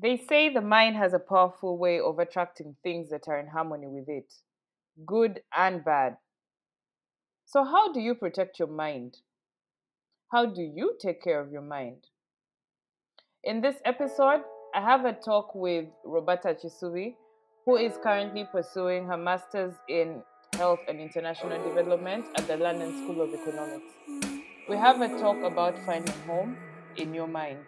They say the mind has a powerful way of attracting things that are in harmony with it, good and bad. So, how do you protect your mind? How do you take care of your mind? In this episode, I have a talk with Roberta Kisubi, who is currently pursuing her master's in health and international development at the London School of Economics. We have a talk about finding home in your mind.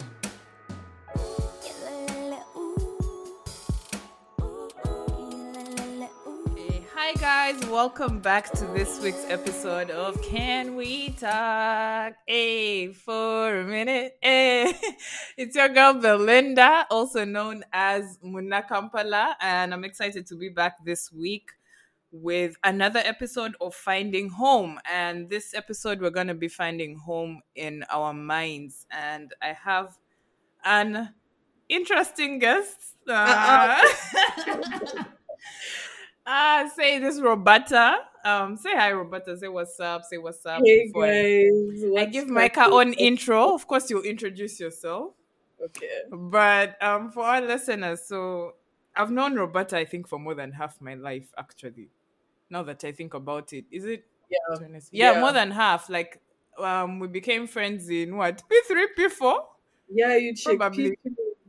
Guys, welcome back to this week's episode of Can We Talk? Hey, for a minute. Hey, it's your girl Belinda, also known as Muna Kampala, and I'm excited to be back this week with another episode of Finding Home. And this episode, we're going to be finding home in our minds. And I have an interesting guest. Uh, Ah, say this Roberta. Um, say hi, Roberta. Say what's up. Say what's up. Hey before I- guys, I what's give? Micah own intro. Of course, you'll introduce yourself. Okay. But um, for our listeners, so I've known Roberta, I think, for more than half my life, actually. Now that I think about it, is it? Yeah. Yeah, Yeah. more than half. Like, um, we became friends in what P three, P four, Yeah, you check Probably. P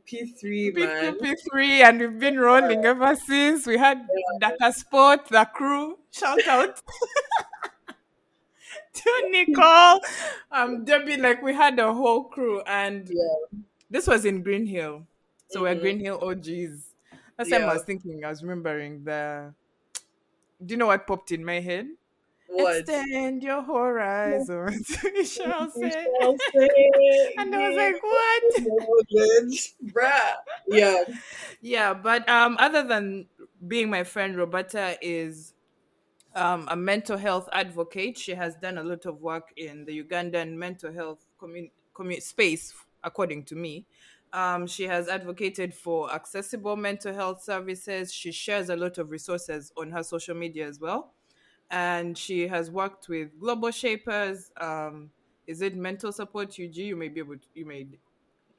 P three P2, P three, and we've been rolling ever since. We had Dakar Sport, the crew. Shout out to Nicole, um, Debbie. Like we had a whole crew, and Yeah. this was in Green Hill. So we're Mhm. Green Hill OGs. That's time I was thinking, I was remembering the. Do you know what popped in my head? What? Extend your horizons, shall say. shall say And I was like, what? Bruh. Yeah. Yeah, but um, other than being my friend, Roberta is um, a mental health advocate. She has done a lot of work in the Ugandan mental health commun- space, according to me. Um, she has advocated for accessible mental health services. She shares a lot of resources on her social media as well. And she has worked with Global Shapers. Um, is it Mental Support UG? You may be able to, you may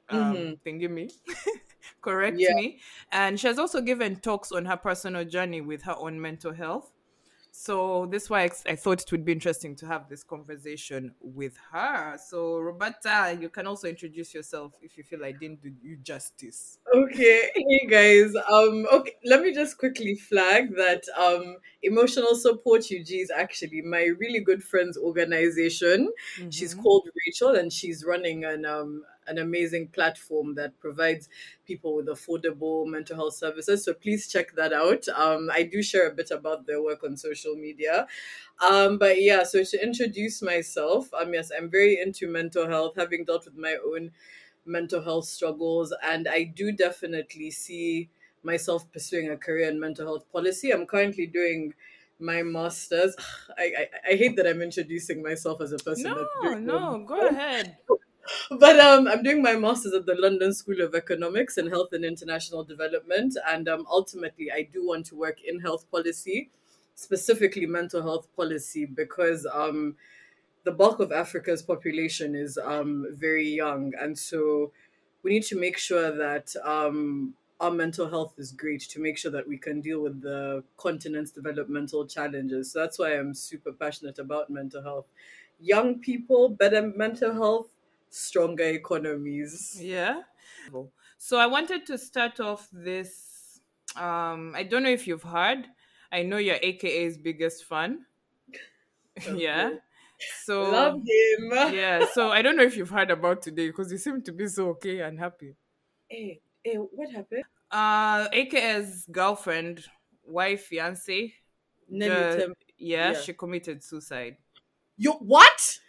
um, Mhm. thingy me, correct Yeah. me. And she has also given talks on her personal journey with her own mental health. So this why I I thought it would be interesting to have this conversation with her. So Roberta, you can also introduce yourself if you feel I didn't do you justice. Okay. Hey guys. Um. Okay. Let me just quickly flag that um emotional support UG is actually my really good friend's organization. She's Mhm. called Rachel, and she's running an um an amazing platform that provides people with affordable mental health services. So please check that out. Um, I do share a bit about their work on social media. Um, but yeah, so to introduce myself, um, yes, I'm very into mental health, having dealt with my own mental health struggles, and I do definitely see myself pursuing a career in mental health policy. I'm currently doing my masters. I, I, I hate that I'm introducing myself as a person. No, no, go ahead. but um, I'm doing my master's at the London School of Economics and Health and International Development, and um, ultimately, I do want to work in health policy, specifically mental health policy, because um, the bulk of Africa's population is um, very young, and so we need to make sure that um, our mental health is great to make sure that we can deal with the continent's developmental challenges. So that's why I'm super passionate about mental health. Young people, better mental health, stronger economies. Yeah. So I wanted to start off this. Um, I don't know if you've heard. I know you're AKA's biggest fan. yeah. So Love him. yeah. So I don't know if you've heard about today because you seem to be so okay and happy. Hey, hey, what happened? Uh, AKA's girlfriend, wife, fiance. Tem- yeah, yeah. she committed suicide. You what?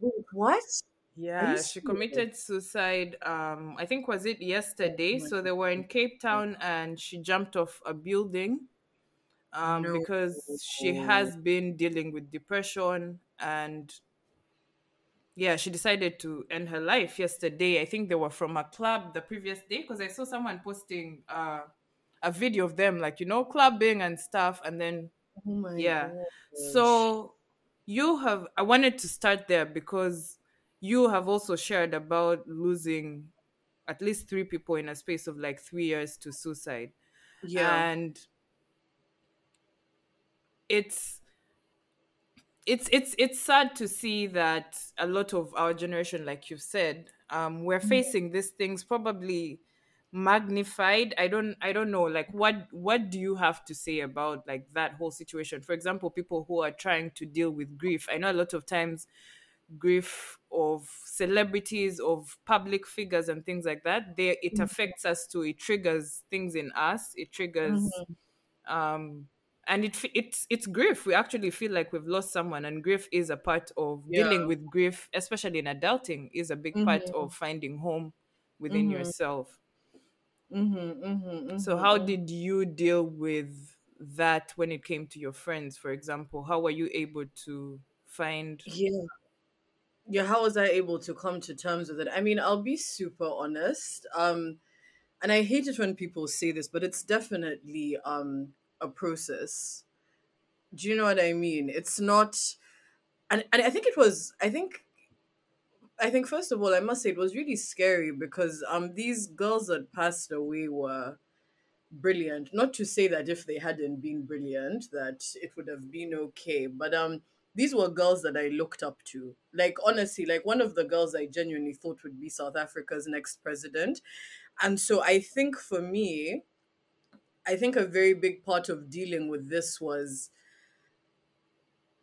Wait, what? Yeah, she committed suicide. Um, I think was it yesterday. my So they were in Cape Town, and she jumped off a building. Um, No. because she has been dealing with depression, and yeah, she decided to end her life yesterday. I think they were from a club the previous day because I saw someone posting uh a video of them, like you know, clubbing and stuff, and then Oh Yeah. gosh. so you have I wanted to start there because you have also shared about losing at least three people in a space of like three years to suicide. Yeah. and it's it's it's it's sad to see that a lot of our generation like you've said um we're facing these things probably magnified. I don't i don't know like what what do you have to say about like that whole situation? For example people who are trying to deal with grief. I know a lot of times grief of celebrities of public figures and things like that they it affects us too. It triggers things in us. It triggers um and it it's it's grief. We actually feel like we've lost someone and grief is a part of dealing with grief especially in adulting is a big part Mhm. of finding home within Mhm. yourself. Mm-hmm, mm-hmm, so how did you deal with that when it came to your friends for example? How were you able to find Yeah. Yeah, how was I able to come to terms with it? I mean, I'll be super honest. Um, and I hate it when people say this, but it's definitely um a process. Do you know what I mean? It's not and, and I think it was I think I think first of all I must say it was really scary because um these girls that passed away were brilliant. Not to say that if they hadn't been brilliant that it would have been okay, but um these were girls that I looked up to. Like honestly, like one of the girls I genuinely thought would be South Africa's next president. And so I think for me, I think a very big part of dealing with this was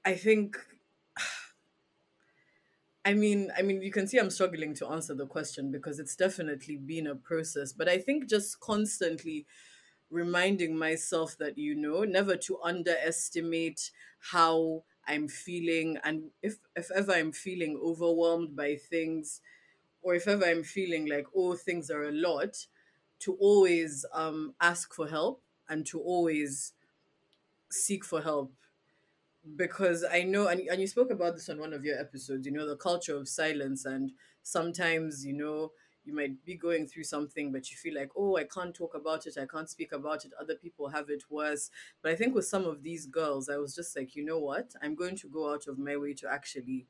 I think I mean, I mean, you can see I'm struggling to answer the question because it's definitely been a process. But I think just constantly reminding myself that you know, never to underestimate how I'm feeling, and if if ever I'm feeling overwhelmed by things, or if ever I'm feeling like oh things are a lot, to always um ask for help and to always seek for help because I know, and, and you spoke about this on one of your episodes, you know, the culture of silence. And sometimes, you know, you might be going through something, but you feel like, oh, I can't talk about it. I can't speak about it. Other people have it worse. But I think with some of these girls, I was just like, you know what? I'm going to go out of my way to actually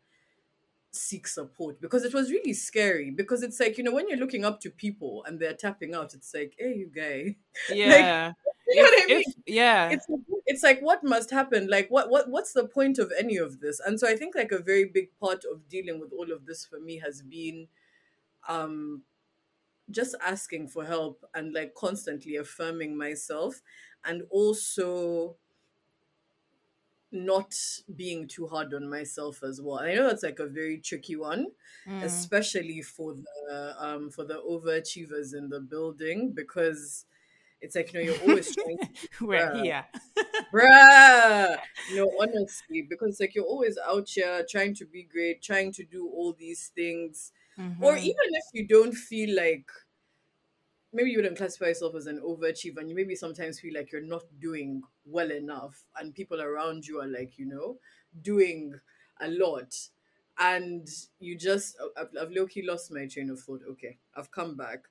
seek support because it was really scary. Because it's like, you know, when you're looking up to people and they're tapping out, it's like, hey, you guy. yeah You know If- what I mean? if- yeah it's it's like what must happen like what what what's the point of any of this and so i think like a very big part of dealing with all of this for me has been um just asking for help and like constantly affirming myself and also not being too hard on myself as well. I know that's like a very tricky one, Mm. especially for the um for the overachievers in the building because it's like you know you're always trying to we're Yeah. here bruh no honestly because like you're always out here trying to be great trying to do all these things or Mhm. even if you don't feel like maybe you wouldn't classify yourself as an overachiever and you maybe sometimes feel like you're not doing well enough and people around you are like you know doing a lot and you just I've, I've low-key lost my train of thought. Okay i've come back.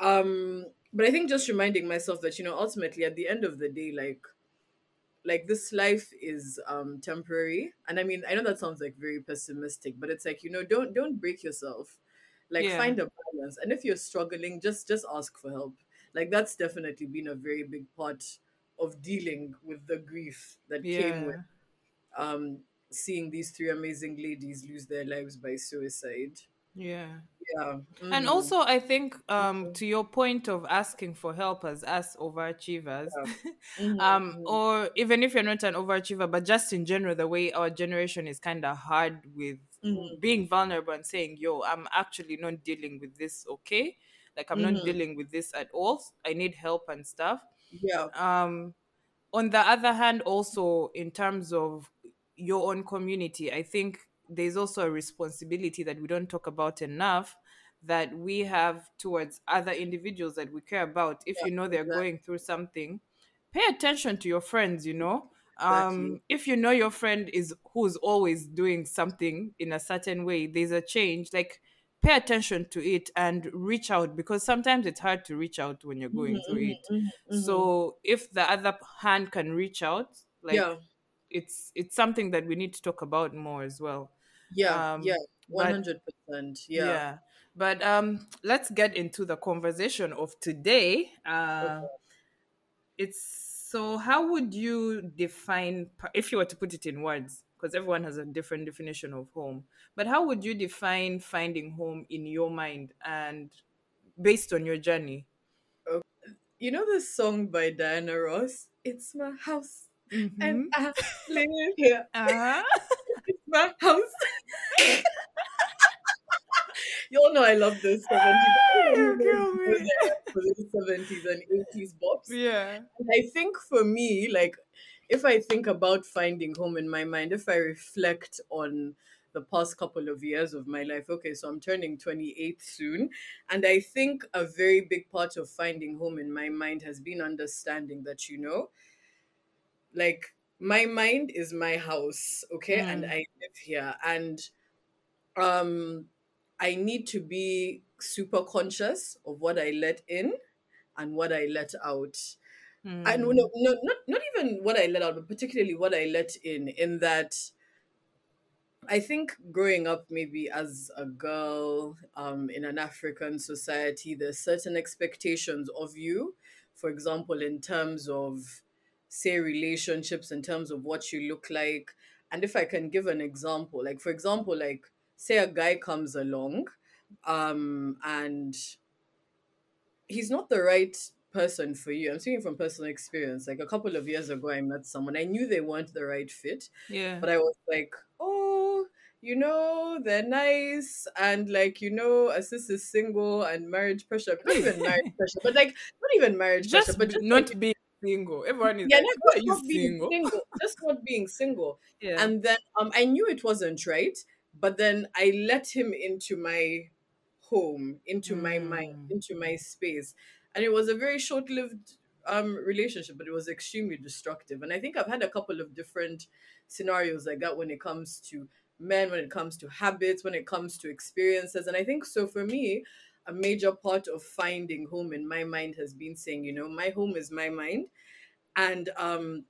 Um but i think just reminding myself that you know ultimately at the end of the day like like this life is um temporary. And i mean i know that sounds like very pessimistic but it's like you know don't don't break yourself like Yeah. find a balance and if you're struggling just just ask for help. Like that's definitely been a very big part of dealing with the grief that came with um seeing these three amazing ladies lose their lives by suicide. Yeah. Yeah. And mhm, also, I think um, to your point of asking for help as us overachievers, mhm, um, mhm. or even if you're not an overachiever, but just in general, the way our generation is kind of hard with Mhm. being vulnerable and saying, "Yo, I'm actually not dealing with this. Okay, like I'm not Mhm. dealing with this at all. I need help and stuff." yeah um on the other hand also in terms of your own community i think there's also a responsibility that we don't talk about enough that we have towards other individuals that we care about if you know they're exactly. going through something pay attention to your friends you know. Um if you know your friend is who's always doing something in a certain way there's a change like pay attention to it and reach out because sometimes it's hard to reach out when you're going Mhm, through it. mhm, mhm. so if the other hand can reach out like yeah. it's it's something that we need to talk about more as well. Yeah um yeah 100% yeah. yeah But um, let's get into the conversation of today. Uh, it's so how would you define if you were to put it in words because everyone has a different definition of home but how would you define finding home in your mind and based on your journey You know the song by Diana Ross? It's my house and I live here. uh-huh. It's my house. you all know I love this 70s. You kill me. For the 70s and 80s bops. yeah And I think for me, like, if I think about finding home in my mind, if I reflect on the past couple of years of my life, okay, so I'm turning 28 soon. And I think a very big part of finding home in my mind has been understanding that, you know, like, my mind is my house, okay? And Mm. I live here. And um I need to be super conscious of what I let in and what I let out and Mm. no, no, not not even what I let out, but particularly what I let in. In that, I think growing up, maybe as a girl, um, in an African society, there's certain expectations of you. For example, in terms of, say, relationships, in terms of what you look like, and if I can give an example, like for example, like say a guy comes along, um, and he's not the right person for you. I'm speaking from personal experience. Like a couple of years ago, I met someone. I knew they weren't the right fit, yeah but I was like, oh, you know, they're nice. And like, you know, a sis is single and marriage pressure. Not even marriage pressure, but like, not even marriage just pressure, but just not like, being single everyone is yeah, like not, just you being single single. Just not being single. yeah And then um, I knew it wasn't right, but then I let him into my home, into my mind, Mm. into my space. And it was a very short lived um, relationship, but it was extremely destructive. And I think I've had a couple of different scenarios like that when it comes to men, when it comes to habits, when it comes to experiences. And I think so for me, a major part of finding home in my mind has been saying, you know, my home is my mind. And um,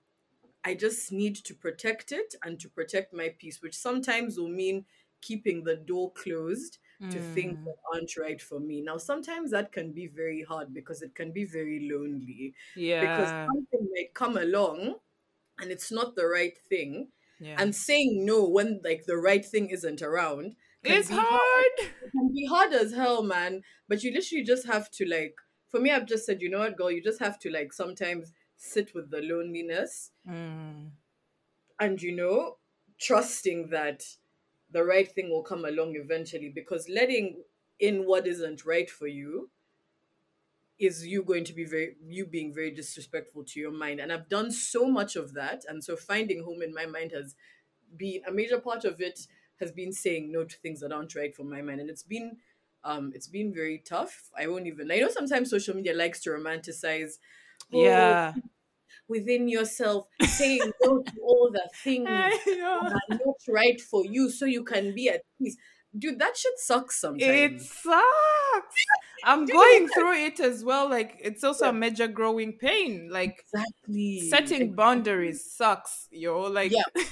I just need to protect it and to protect my peace, which sometimes will mean keeping the door closed to things Mm. that aren't right for me. Now, sometimes that can be very hard because it can be very lonely Yeah. because something might come along and it's not the right thing. yeah And saying no when like the right thing isn't around. It's hard. hard It can be hard as hell, man. But you literally just have to like for me, I've just said, you know what, girl, you just have to like sometimes sit with the loneliness Mm. and you know trusting that the right thing will come along eventually because letting in what isn't right for you is you going to be very you being very disrespectful to your mind. And i've done so much of that. And so finding home in my mind has been a major part of it has been saying no to things that aren't right for my mind. And it's been um it's been very tough. I won't even i know sometimes social media likes to romanticize oh, yeah within yourself saying no to all the things that are not right for you so you can be at peace. Dude, that shit sucks sometimes. It sucks. I'm going through it as well. Like it's also Yeah. a major growing pain. Like Exactly. setting boundaries sucks, yo. Like Yeah.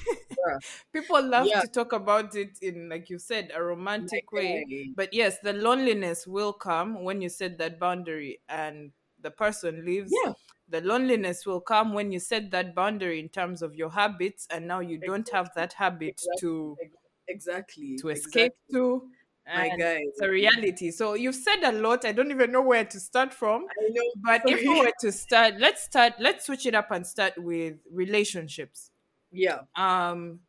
Yeah. people love to talk about it in, like you said, a romantic way. But yes, the loneliness will come when you set that boundary and the person leaves. Yeah. The loneliness will come when you set that boundary in terms of your habits, and now you don't have that habit to Exactly. to escape exactly. to. My guy. It's a reality. So you've said a lot. I don't even know where to start from. I know. But if we were to start, let's start. Let's switch it up and start with relationships. Yeah. Um,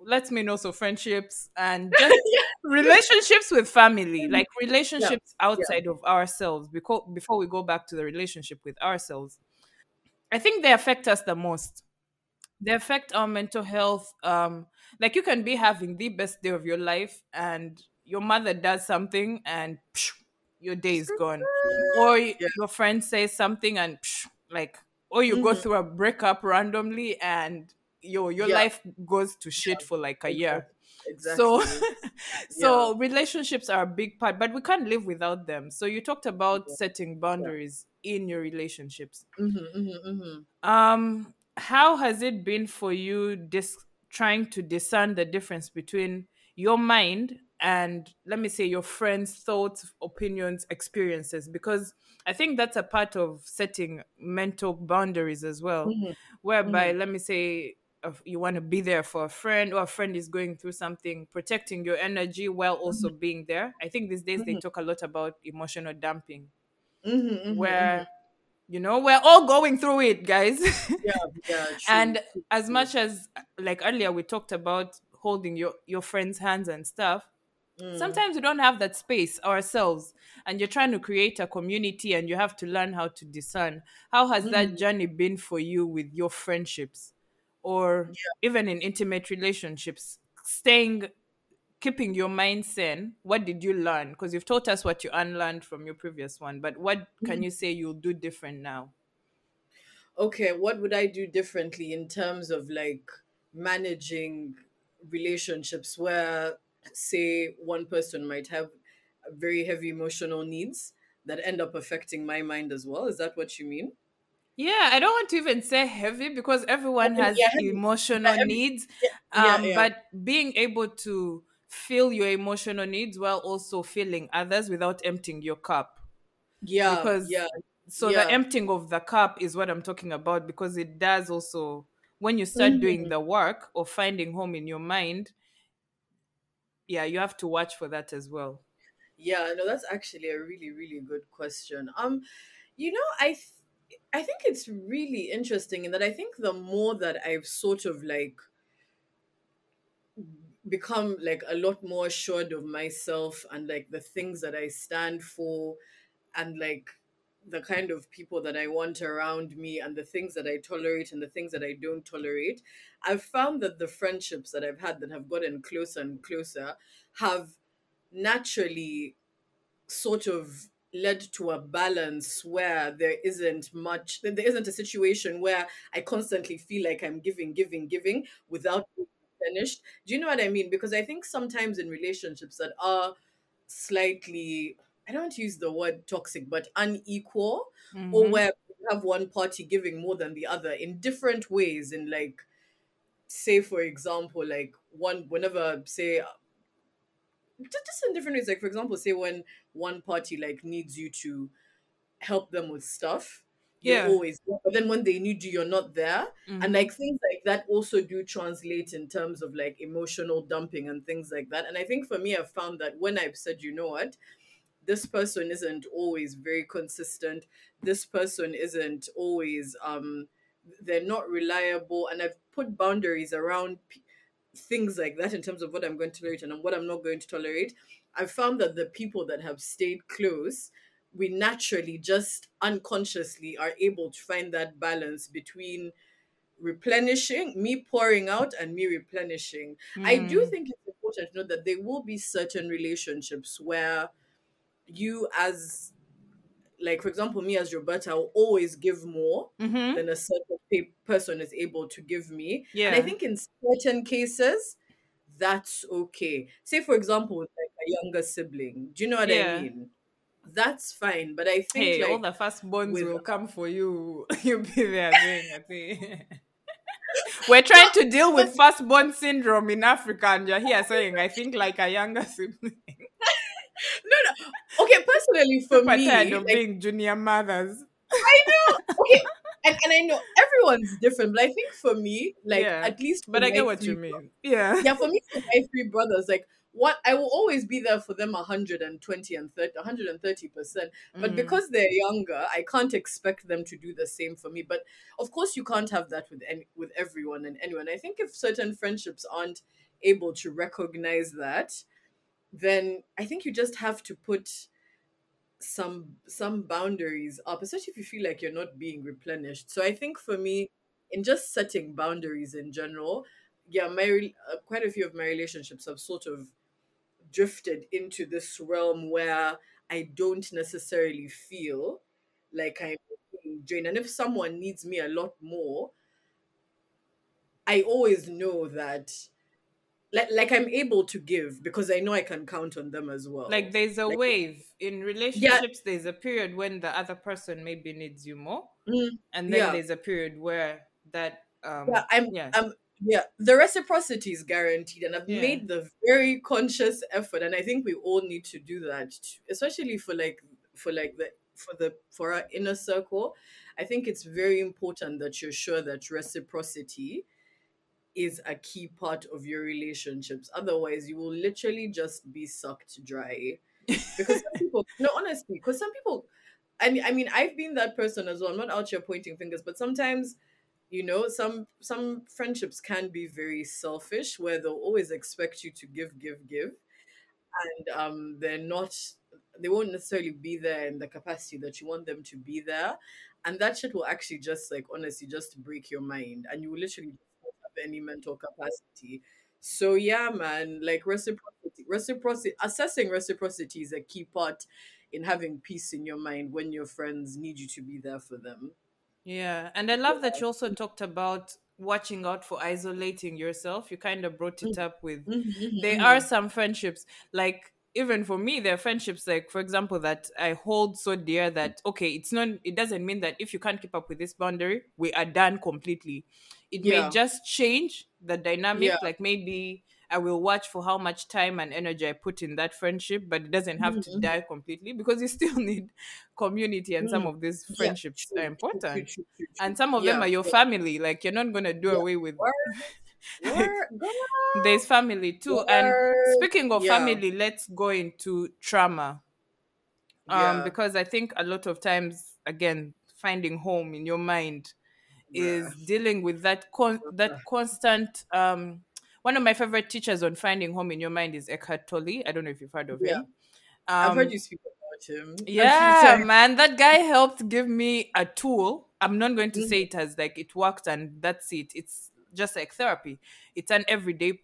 let's know so friendships and just relationships with family, like relationships outside of ourselves. Because before we go back to the relationship with ourselves, I think they affect us the most. They affect our mental health. Um, like you can be having the best day of your life, and your mother does something, and psh, your day is gone. Or Yeah. your friend says something, and psh, like, or you go Mhm. through a breakup randomly, and your your Yeah. life goes to shit for like a year. Exactly. So, so relationships are a big part, but we can't live without them. So you talked about Yeah. setting boundaries in your relationships. Mhm, mhm, mhm. Um, how has it been for you dis- trying to discern the difference between your mind and let me say your friends thoughts opinions experiences because i think that's a part of setting mental boundaries as well Mhm. whereby let me say you want to be there for a friend or a friend is going through something protecting your energy while also being there i think these days they Mhm. talk a lot about emotional dumping Mhm, mhm, where you know we're all going through it guys yeah, yeah, true, and true, as true. much as like earlier we talked about holding your your friends hands and stuff Mm. sometimes we don't have that space ourselves and you're trying to create a community and you have to learn how to discern how has that Mhm. journey been for you with your friendships or even in intimate relationships staying keeping your mind sane what did you learn because you've taught us what you unlearned from your previous one but what can mm-hmm. you say you'll do different now okay, what would I do differently in terms of like managing relationships where, say, one person might have very heavy emotional needs that end up affecting my mind as well? Is that what you mean? Yeah i don't want to even say heavy because everyone has yeah, emotional heavy. needs Yeah, um yeah. but being able to feel your emotional needs while also feeling others without emptying your cup Yeah, because yeah, so yeah. the emptying of the cup is what i'm talking about because it does also when you start doing Mhm. the work of finding home in your mind yeah you have to watch for that as well Yeah, no, that's actually a really, really good question. Um, you know, I I think it's really interesting in that I think the more that I've sort of like become like a lot more assured of myself and like the things that I stand for and like the kind of people that I want around me and the things that I tolerate and the things that I don't tolerate, I've found that the friendships that I've had that have gotten closer and closer have naturally sort of led to a balance where there isn't much there isn't a situation where I constantly feel like I'm giving, giving, giving without being replenished. Do you know what I mean? Because I think sometimes in relationships that are slightly I don't use the word toxic, but unequal, or Mhm. where you have one party giving more than the other in different ways. In like, say for example, like one whenever say ju- just in different ways. Like for example, say when one party like needs you to help them with stuff, you're Yeah. always. But then when they need you, you're not there. Mhm. And like things like that also do translate in terms of like emotional dumping and things like that. And I think for me, I've found that when I've said, you know what, this person isn't always very consistent. This person isn't always um they're not reliable and I've put boundaries around things like that in terms of what I'm going to tolerate and what I'm not going to tolerate. I've found that the people that have stayed close, we naturally just unconsciously are able to find that balance between replenishing, me pouring out and me replenishing. I do Mm. think it's important to know that there will be certain relationships where you as like for example me as Roberta I will always give more Mhm. than a certain person is able to give me. Yeah. And I think in certain cases that's okay. Say for example like a younger sibling. Do you know what Yeah. I mean? That's fine. But I think Hey, all like the firstborns with- will come for you. You'll be there saying, I think. We're trying to deal with firstborn syndrome in Africa, and you're here saying, I think like a younger sibling. No no okay, personally for Super me tired of like, being junior mothers. I know. Okay and, and I know everyone's different, but I think for me, like Yeah, at least But I get what you mean. Yeah. yeah, for me, for my three brothers, like what I will always be there for them 120 and 30, 130 percent. But Mm. because they're younger, I can't expect them to do the same for me. But of course, you can't have that with any with everyone and anyone. I think if certain friendships aren't able to recognize that, then I think you just have to put some some boundaries up, especially if you feel like you're not being replenished. So I think for me, in just setting boundaries in general, yeah, my re- uh, quite a few of my relationships have sort of drifted into this realm where I don't necessarily feel like I'm drained. And if someone needs me a lot more, I always know that like like I'm able to give because I know I can count on them as well. Like there's a Like- wave in relationships. There's a period when the other person maybe needs you more, Mm, and then yeah. there's a period where that um yeah, I'm yeah. I'm yeah, the reciprocity is guaranteed, and I've Yeah. made the very conscious effort, and I think we all need to do that, especially for like for like the for the for our inner circle. I think it's very important that you're sure that reciprocity is a key part of your relationships. Otherwise, you will literally just be sucked dry. Because some people, no, honestly, because some people, I mean, I mean, I've been that person as well. I'm not out here pointing fingers, but sometimes, you know, some some friendships can be very selfish, where they'll always expect you to give, give, give, and um, they're not. They won't necessarily be there in the capacity that you want them to be there, and that shit will actually just like honestly just break your mind, and you will literally any mental capacity. So yeah, man, like reciprocity, reciprocity, assessing reciprocity is a key part in having peace in your mind when your friends need you to be there for them. Yeah, and I love that you also talked about watching out for isolating yourself. You kind of brought it mm-hmm, up with mm-hmm, there are mm-hmm. some friendships like even for me there are friendships like for example that i hold so dear that okay it's not it doesn't mean that if you can't keep up with this boundary we are done completely it may just change the dynamic Yeah. like maybe i will watch for how much time and energy i put in that friendship but it doesn't have to Mhm. die completely because you still need community and some Mm. of these Yeah, friendships true, are important and some of them are your yeah. family like you're not gonna do Yeah. away with Word, word, girl, there's family too and speaking of Yeah. family let's go into trauma um Yeah. because i think a lot of times again finding home in your mind is Bruh. dealing with that con- that constant um one of my favorite teachers on finding home in your mind is Eckhart Tolle. I don't know if you've heard of Yeah. him. I've Um, heard you speak about him. yeah, man, that guy helped give me a tool. I'm not going to Mm. say it as like it worked and that's it. It's just like therapy. It's an everyday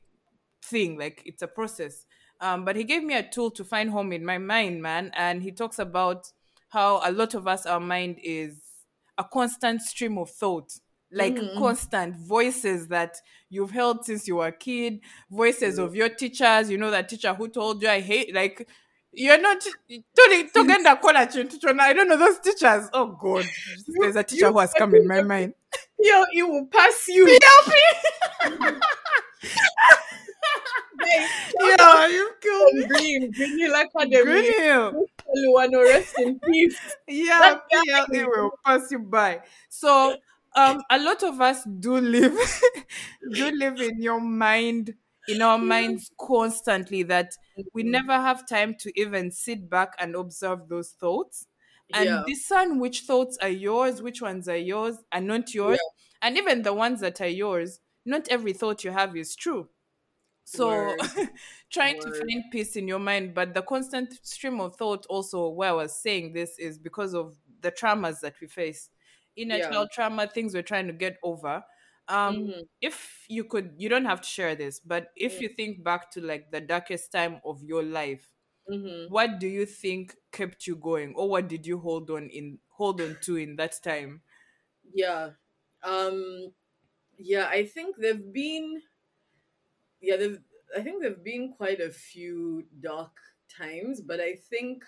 thing, like it's a process. Um, but he gave me a tool to find home in my mind, man. And he talks about how a lot of us, our mind is a constant stream of thought, like Mhm. constant voices that you've held since you were a kid, voices of your teachers. You know that teacher who told you I hate, like you're not Togenda Kola Chintuchona. I don't know those teachers. Oh God, there's a teacher who has come in my mind. Yo, it will pass you. Yeah, you killed me. Green, Green Hill Academy. Green Hill. Oluwano, rest in peace. Yeah, yeah, it will pass you by. So, um, a lot of us do live, do live in your mind, in our minds constantly. That we never have time to even sit back and observe those thoughts and yeah. discern which thoughts are yours, which ones are yours and not yours, and even the ones that are yours. Not every thought you have is true. So, Word. trying to find peace in your mind, but the constant stream of thought, also, where I was saying this is because of the traumas that we face. Inner Yeah. child trauma, things we're trying to get over. Um, Mhm. If you could, you don't have to share this, but if Mm. you think back to like the darkest time of your life, Mhm. what do you think kept you going, or what did you hold on in hold on to in that time? Yeah. Um yeah, I think there've been yeah, I think there've been quite a few dark times, but I think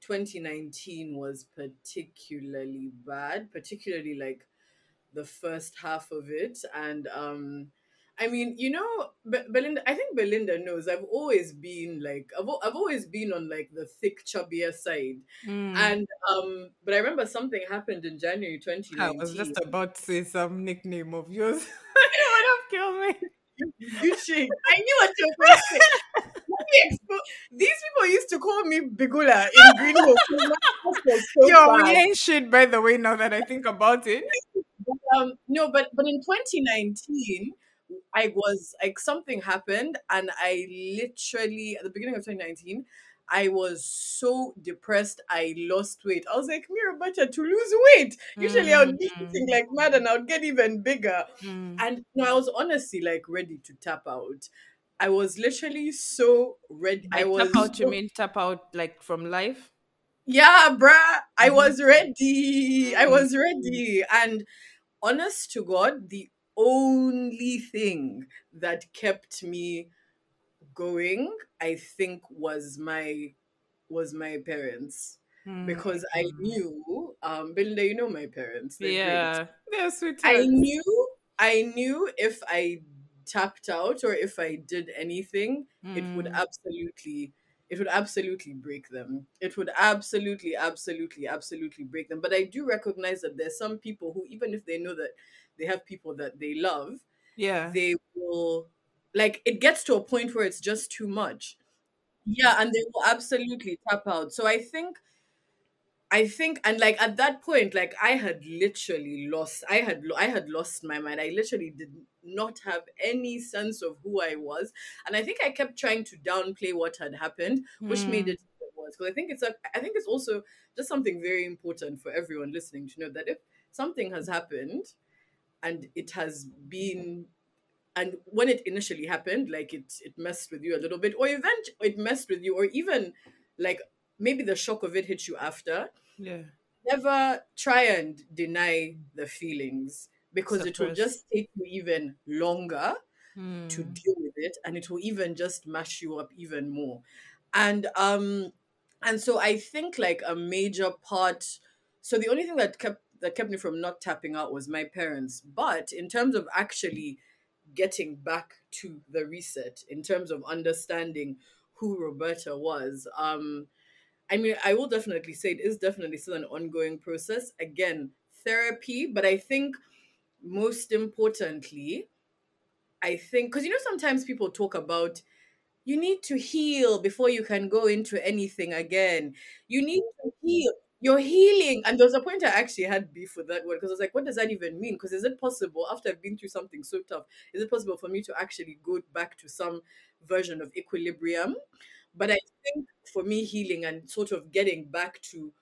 2019 was particularly bad, particularly like the first half of it and um I mean, you know, Be- Belinda. I think Belinda knows. I've always been like, I've, I've always been on like the thick, chubbier side. Mm. And um, but I remember something happened in January 2019. I was just about to say some nickname of yours. you would have killed me. Gucci. I knew what you were going to say. Let me expo- These people used to call me Bigula in Green Hill. 'cause my house was so Yo, bad. we ain't shit, by the way, now that I think about it. um no but but in 2019 i was like something happened and i literally at the beginning of 2019 i was so depressed i lost weight i was like mirror better to lose weight usually i would be Mm. eating like mad and i would get even bigger Mm. and no i was honestly like ready to tap out i was literally so ready By i was tap out, you mean tap out like from life? yeah, bruh, I Mhm. was ready. I Mhm. was ready. And honest to God, the only thing that kept me going, I think, was my was my parents. Because I Mm. knew, um, Belinda, you know my parents. They're great. Yeah, they're sweet. I knew I knew if I tapped out or if I did anything, it would Mm. absolutely it would absolutely break them. It would absolutely, absolutely, absolutely break them. But I do recognize that there's some people who, even if they know that they have people that they love, Yeah. they will like it gets to a point where it's just too much. Yeah, and they will absolutely tap out. So I think I think and like at that point like I had literally lost I had I had lost my mind. I literally did not have any sense of who I was and I think I kept trying to downplay what had happened which made Mm. it worse because I think it's a I think it's also just something very important for everyone listening to know that if something has happened and it has been and when it initially happened like it it messed with you a little bit or event it messed with you or even like maybe the shock of it hit you after Yeah. never try and deny the feelings because it will just take you even longer to Mm. deal with it and it will even just mash you up even more and um and so i think like a major part so the only thing that kept that kept me from not tapping out was my parents but in terms of actually getting back to the reset in terms of understanding who roberta was um i mean i will definitely say it is definitely still an ongoing process again therapy but i think most importantly I think because you know sometimes people talk about you need to heal before you can go into anything again. You need to heal. You're healing. And there was a point I actually had beef with that word because I was like, what does that even mean? Because is it possible after I've been through something so tough, is it possible for me to actually go back to some version of equilibrium? But I think for me, healing and sort of getting back to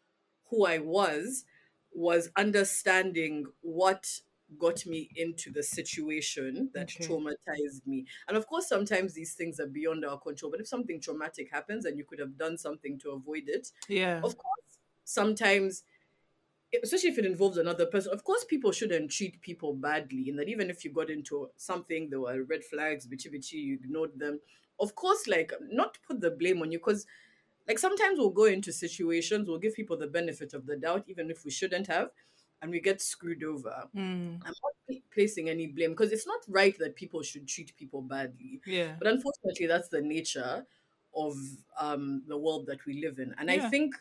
who I was was understanding what got me into the situation that Okay. traumatized me. And of course, sometimes these things are beyond our control. But if something traumatic happens and you could have done something to avoid it, Yeah. of course, sometimes, especially if it involves another person, of course, people shouldn't treat people badly. In that, even if you got into something, there were red flags, bitchy bitchy, you ignored them. Of course, like, not put the blame on you because like sometimes we'll go into situations, we'll give people the benefit of the doubt, even if we shouldn't have, and we get screwed over. Mm. I'm not placing any blame because it's not right that people should treat people badly. Yeah. But unfortunately, that's the nature of um, the world that we live in. And I think,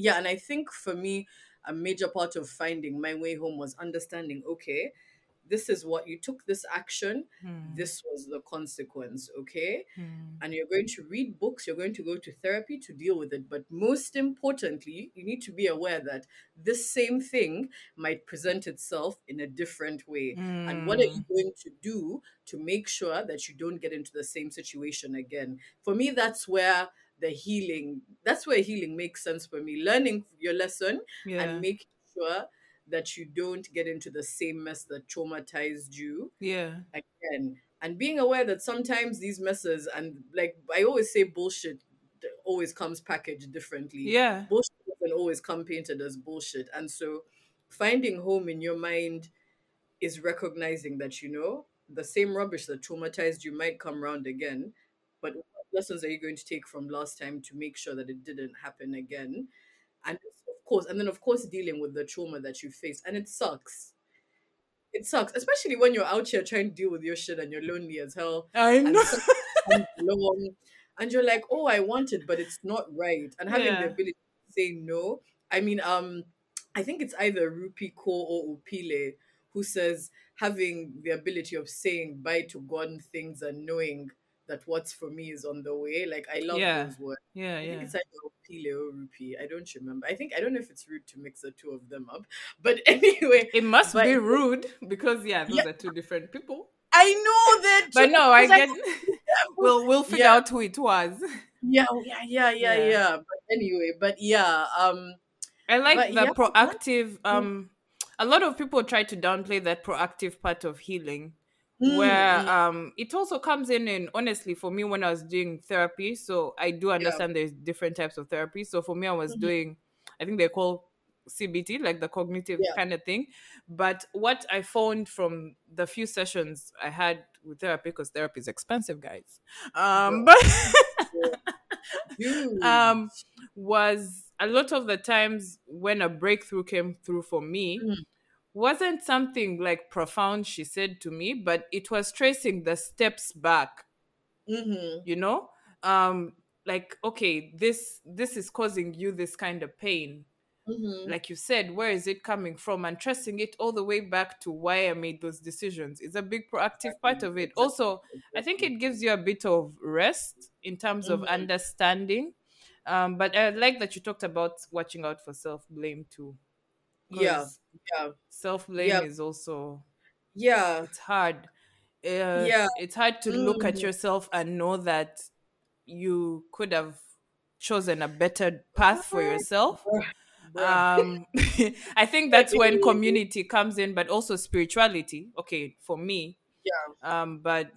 yeah, and I think for me, a major part of finding my way home was understanding okay, this is what you took this action, Mm. this was the consequence, okay? Mm. and you're going to read books, you're going to go to therapy to deal with it. But most importantly, you need to be aware that this same thing might present itself in a different way. And what are you Mm. going to do to make sure that you don't get into the same situation again? For me, that's where the healing, that's where healing makes sense for me. Learning your lesson Yeah. and making sure that you don't get into the same mess that traumatized you Yeah. again and being aware that sometimes these messes and like i always say bullshit always comes packaged differently Yeah. bullshit doesn't always come painted as bullshit and so finding home in your mind is recognizing that you know the same rubbish that traumatized you might come round again but lessons are you going to take from last time to make sure that it didn't happen again. And of course and then of course dealing with the trauma that you faced. And it sucks. It sucks especially when you're out here trying to deal with your shit and you're lonely as hell. I and know. comes and you're like oh i want it but it's not right. And having Yeah. the ability to say no. I mean um i think it's either Rupi Kaur or upile who says having the ability of saying bye to gone things and knowing that what's for me is on the way like i love Yeah. those words Yeah. I think Yeah. it's like or Rupi. I don't remember. I think I don't know if it's rude to mix the two of them up. But anyway, It must But- be rude because yeah, those Yeah. are two different people. I know that. But no, I get. we'll we'll figure Yeah. out who it was. Yeah, yeah, yeah, yeah, Yeah. yeah. But anyway, but yeah, um, I like the proactive. Um, a lot of people try to downplay that proactive part of healing, mm, where mm, um, it also comes in. And honestly, for me, when I was doing therapy, so I do understand there's different types of therapy. So for me, I was Mhm. doing, I think they call CBT, like the cognitive Yeah. kind of thing. But what I found from the few sessions I had with therapy, because therapy is expensive, guys. Um, Bro. but um was a lot of the times when a breakthrough came through for me Mm. Wasn't something like profound she said to me, but it was tracing the steps back, Mm-hmm. you know? Um like okay, this this is causing you this kind of pain. Mm-hmm. Like you said, where is it coming from? And tracing it all the way back to why I made those decisions is a big proactive part of it. Also, I think it gives you a bit of rest in terms of Mhm. understanding. Um, but I like that you talked about watching out for self blame too. Yeah. Yeah. self blame Yeah. is also Yeah. it's hard. Uh, Yeah. it's hard to look at Mm. yourself and know that you could have chosen a better path for yourself. Um, I think that's when community comes in, but also spirituality. Okay, for me. Yeah. Um, but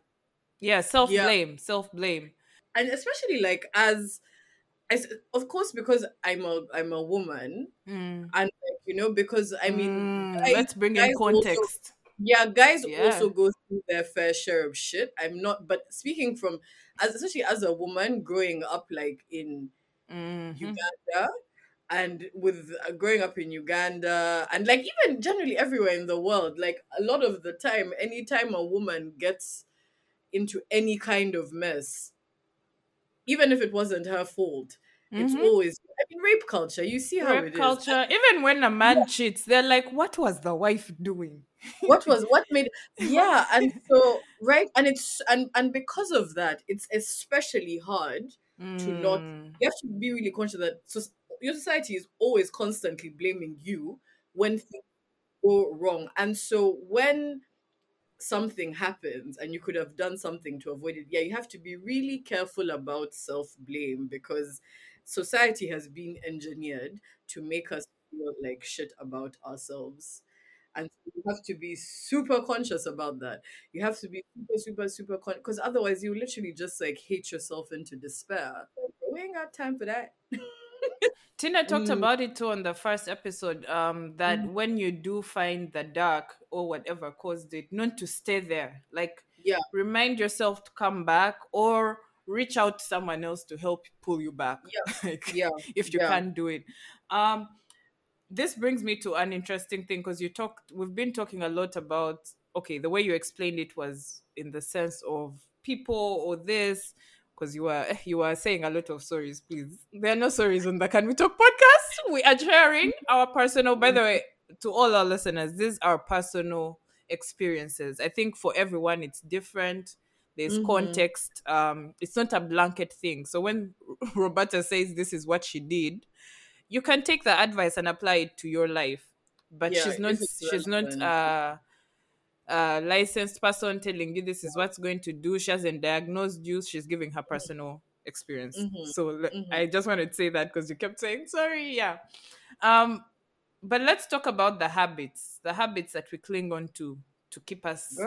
yeah, self blame, self blame. and especially like as I, of course because I'm a I'm a woman Mm. and like, you know because I mean Mm, guys- let's bring in also- context. yeah guys Yeah. also go through their fair share of shit I'm not but speaking from as especially as a woman growing up like in Mhm. Uganda and with uh, growing up in Uganda and like even generally everywhere in the world like a lot of the time anytime a woman gets into any kind of mess even if it wasn't her fault it's Mhm. always I mean rape culture you see how Rape it is culture. Even when a man cheats, they're like, "What was the wife doing?" what was what made yeah and so right and it's and and because of that it's especially hard to not- Mm. you have to be really conscious that so your society is always constantly blaming you when things go wrong and so when something happens and you could have done something to avoid it yeah you have to be really careful about self-blame because society has been engineered to make us feel like shit about ourselves and you have to be super conscious about that you have to be super super super con because otherwise you literally just like hate yourself into despair we ain't got time for that Tina talked Mm. about it too on the first episode. Um, that Mhm. when you do find the dark or whatever caused it, not to stay there. Like, Yeah. remind yourself to come back or reach out to someone else to help pull you back. like, yeah if you yeah. can't do it. Um, this brings me to an interesting thing because you talked. We've been talking a lot about. Okay, the way you explained it was in the sense of people or this. Because you were you were saying a lot of stories, please. There are no stories on the Can We Talk podcast. We are sharing our personal. By the way, to all our listeners, these are personal experiences. I think for everyone it's different. There's Mhm. context. Um, it's not a blanket thing. So when Roberta says this is what she did, you can take the advice and apply it to your life. But Yeah, she's not she's not relevant. a, licensed person telling you this is what's going to do. She hasn't diagnosed you. She's giving her personal experience. Mhm. So Mhm. I just wanted to say that because you kept saying sorry. Yeah. Um, but let's talk about the habits, the habits that we cling on to to keep us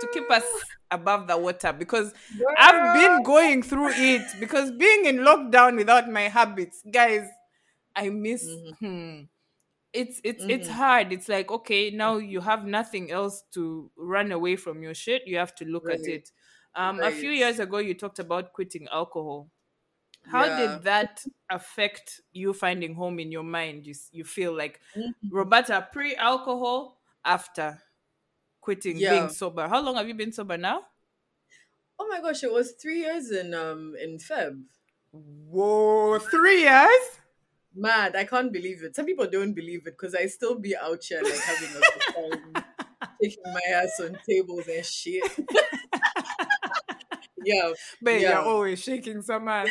to keep us above the water because I've been going through it because being in lockdown without my habits, guys, I miss. Mhm. Hmm, it's it's it's Mhm. hard. It's like okay, now you have nothing else to run away from your shit. You have to look at it. Um, a few years ago, you talked about quitting alcohol. How Yeah. did that affect you finding home in your mind? You you feel like Mhm. Roberta pre-alcohol, after quitting, Yeah. being sober. How long have you been sober now? Oh my gosh, it was three years in um in Feb. Whoa, three years? Mad, I can't believe it. Some people don't believe it because I still be out here like having a time, taking my ass on tables and shit. yeah, But Yeah. you're always shaking some ass.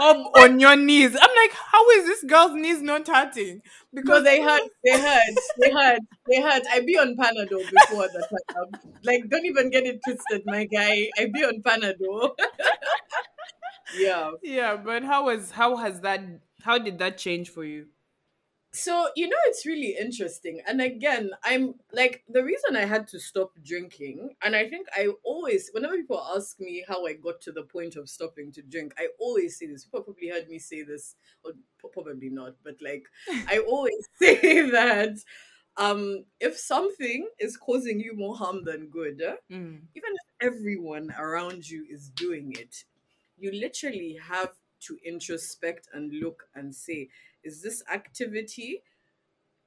Up on your knees. I'm like, how is this girl's knees not hurting? because they hurt, they hurt, they hurt, they hurt. I be on Panadol before the time. Like, don't even get it twisted, my guy. I be on Panadol. yeah. Yeah, but how was how has that how did that change for you? So, you know, it's really interesting. And again, I'm like, the reason I had to stop drinking, and I think I always, whenever people ask me how I got to the point of stopping to drink, I always say this. People probably heard me say this, or probably not, but like, I always say that um, if something is causing you more harm than good, eh, Mm. even if everyone around you is doing it, you literally have to introspect and look and say, is this activity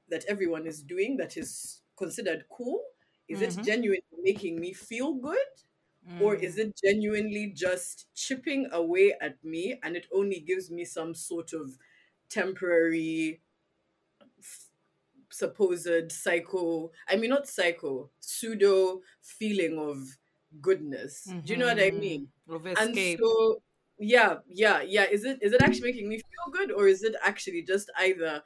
that everyone is doing that is considered cool? Is Mhm. it genuinely making me feel good? Or Mm. is it genuinely just chipping away at me and it only gives me some sort of temporary f- supposed psycho I mean not psycho, pseudo feeling of goodness. Do you know what I mean? Mhm. Of And so yeah, yeah, yeah. Is it is it actually making me feel good or is it actually just either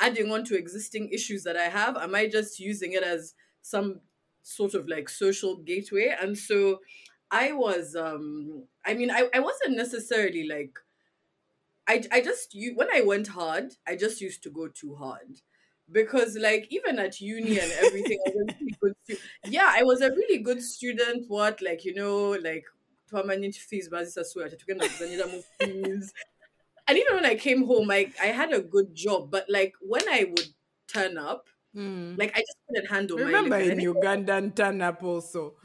adding on to existing issues that I have? Am I just using it as some sort of like social gateway? And so I was um I mean I, I wasn't necessarily like I I just you when I went hard, I just used to go too hard. Because like even at uni and everything, I was really yeah, I was a really good student. What like you know like permanent fees, to get fees. And even when I came home, I I had a good job, but like when I would turn up, Mm. like I just couldn't handle Remember in And Ugandan turn up also.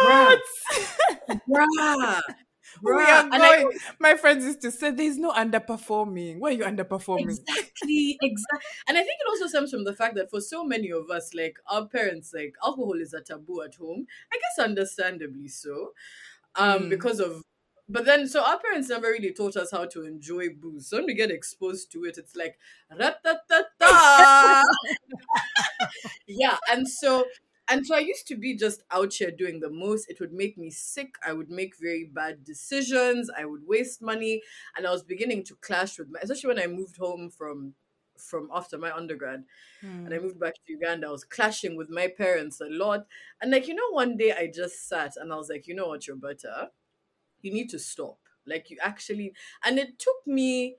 Bruh. Shots! bruh, we are And I. My friends used to say, "There's no underperforming. Why are you underperforming?" Exactly, exactly. And I think it also stems from the fact that for so many of us, like our parents, like alcohol is a taboo at home. I guess understandably so. Um, Mm. because of but then so our parents never really taught us how to enjoy booze. So when we get exposed to it, it's like "Ra-ta-ta-ta." yeah, and so and so I used to be just out here doing the most. It would make me sick. I would make very bad decisions. I would waste money, and I was beginning to clash with my, especially when I moved home from from after my undergrad and I Mm. moved back to Uganda. I was clashing with my parents a lot, and like you know, one day I just sat and I was like, you know what, Roberta, you need to stop. Like you actually, and it took me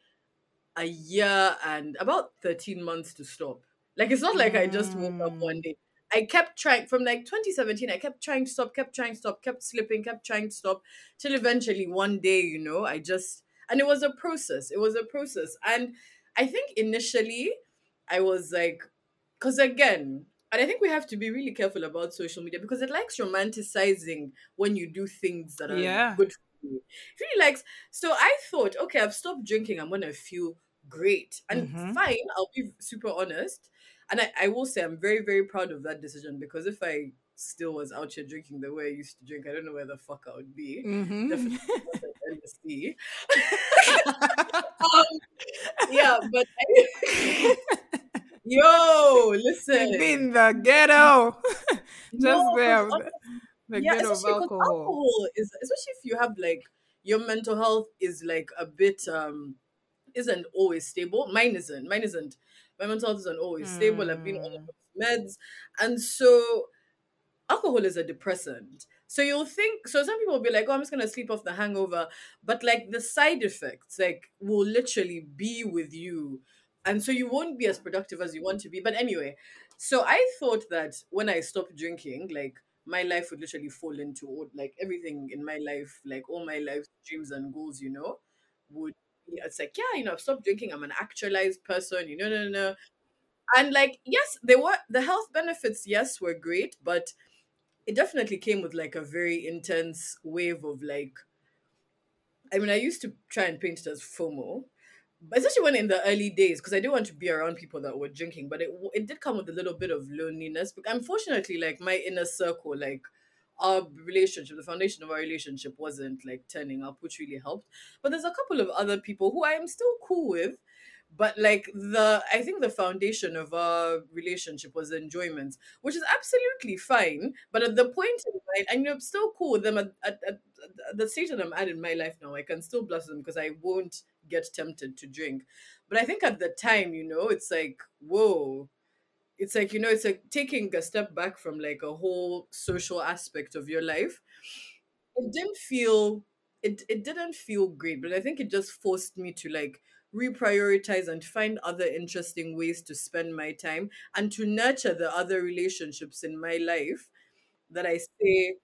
a year and about 13 months to stop. Like it's not like I just woke up one Mm. day. I kept trying from like 2017, I kept trying to stop, kept trying to stop, kept slipping, kept trying to stop till eventually one day, you know, I just and it was a process. It was a process. And I think initially I was like, because again, and I think we have to be really careful about social media because it likes romanticizing when you do things that are Yeah. good for you. It really likes so I thought, okay, I've stopped drinking. I'm gonna feel great and Mhm. fine. I'll be super honest, and I, I will say I'm very very proud of that decision because if I still was out here drinking the way I used to drink, I don't know where the fuck I would be. Mhm. Definitely LSD. um, yeah, but I, yo, listen, in the ghetto. Just No, there, hon- the yeah, ghetto of alcohol. alcohol is especially if you have like your mental health is like a bit um isn't always stable. Mine isn't. Mine isn't. My mental health isn't always stable. I've been on Mm. meds, and so alcohol is a depressant. So you'll think so some people will be like, Oh, I'm just gonna sleep off the hangover. But like the side effects, like will literally be with you. And so you won't be as productive as you want to be. But anyway, so I thought that when I stopped drinking, like my life would literally fall into like everything in my life, like all my life dreams and goals, you know, would be it's like, yeah, you know, I've stopped drinking, I'm an actualized person, you know, no, no, no. And like, yes, they were the health benefits, yes, were great, but it definitely came with like a very intense wave of like I mean, I used to try and paint it as FOMO, but especially when in the early days, because I didn't want to be around people that were drinking, but it it did come with a little bit of loneliness. But unfortunately, like my inner circle, like our relationship, the foundation of our relationship wasn't like turning up, which really helped. But there's a couple of other people who I am still cool with. But like the, I think the foundation of our relationship was enjoyment, which is absolutely fine. But at the point in my, and I'm still cool with them at, at, at, at the stage that I'm at in my life now. I can still bless them because I won't get tempted to drink. But I think at the time, you know, it's like, whoa, it's like, you know, it's like taking a step back from like a whole social aspect of your life. It didn't feel, it, it didn't feel great, but I think it just forced me to like reprioritize and find other interesting ways to spend my time and to nurture the other relationships in my life that I say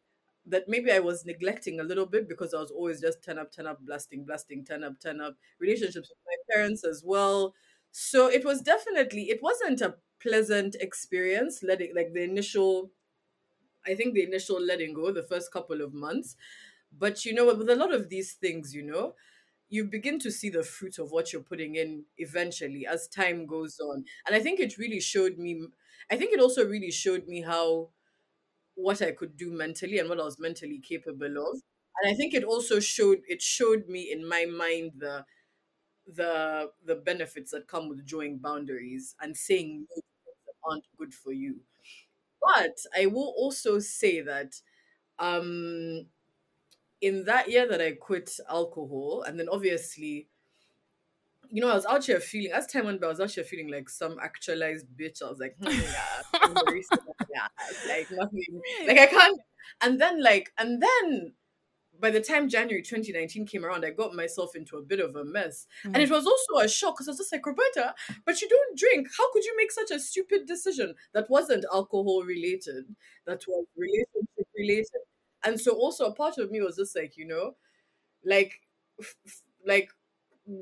that maybe I was neglecting a little bit because I was always just turn up, turn up, blasting, blasting, turn up, turn up. Relationships with my parents as well. So it was definitely it wasn't a pleasant experience letting like the initial I think the initial letting go, the first couple of months. But you know, with a lot of these things, you know, you begin to see the fruit of what you're putting in eventually as time goes on. And I think it really showed me I think it also really showed me how what I could do mentally and what I was mentally capable of. And I think it also showed it showed me in my mind the the the benefits that come with drawing boundaries and saying no that aren't good for you. But I will also say that um in that year that I quit alcohol, and then obviously, you know, I was out here feeling as time went by, I was out here feeling like some actualized bitch. I was like, hmm, yeah, I'm very sad, yeah, like nothing, like I can't. And then, like, and then by the time January 2019 came around, I got myself into a bit of a mess. And it was also a shock because I was just like, Roberta, but you don't drink. How could you make such a stupid decision that wasn't alcohol related, that was relationship related? And so also a part of me was just like, you know, like f- f- like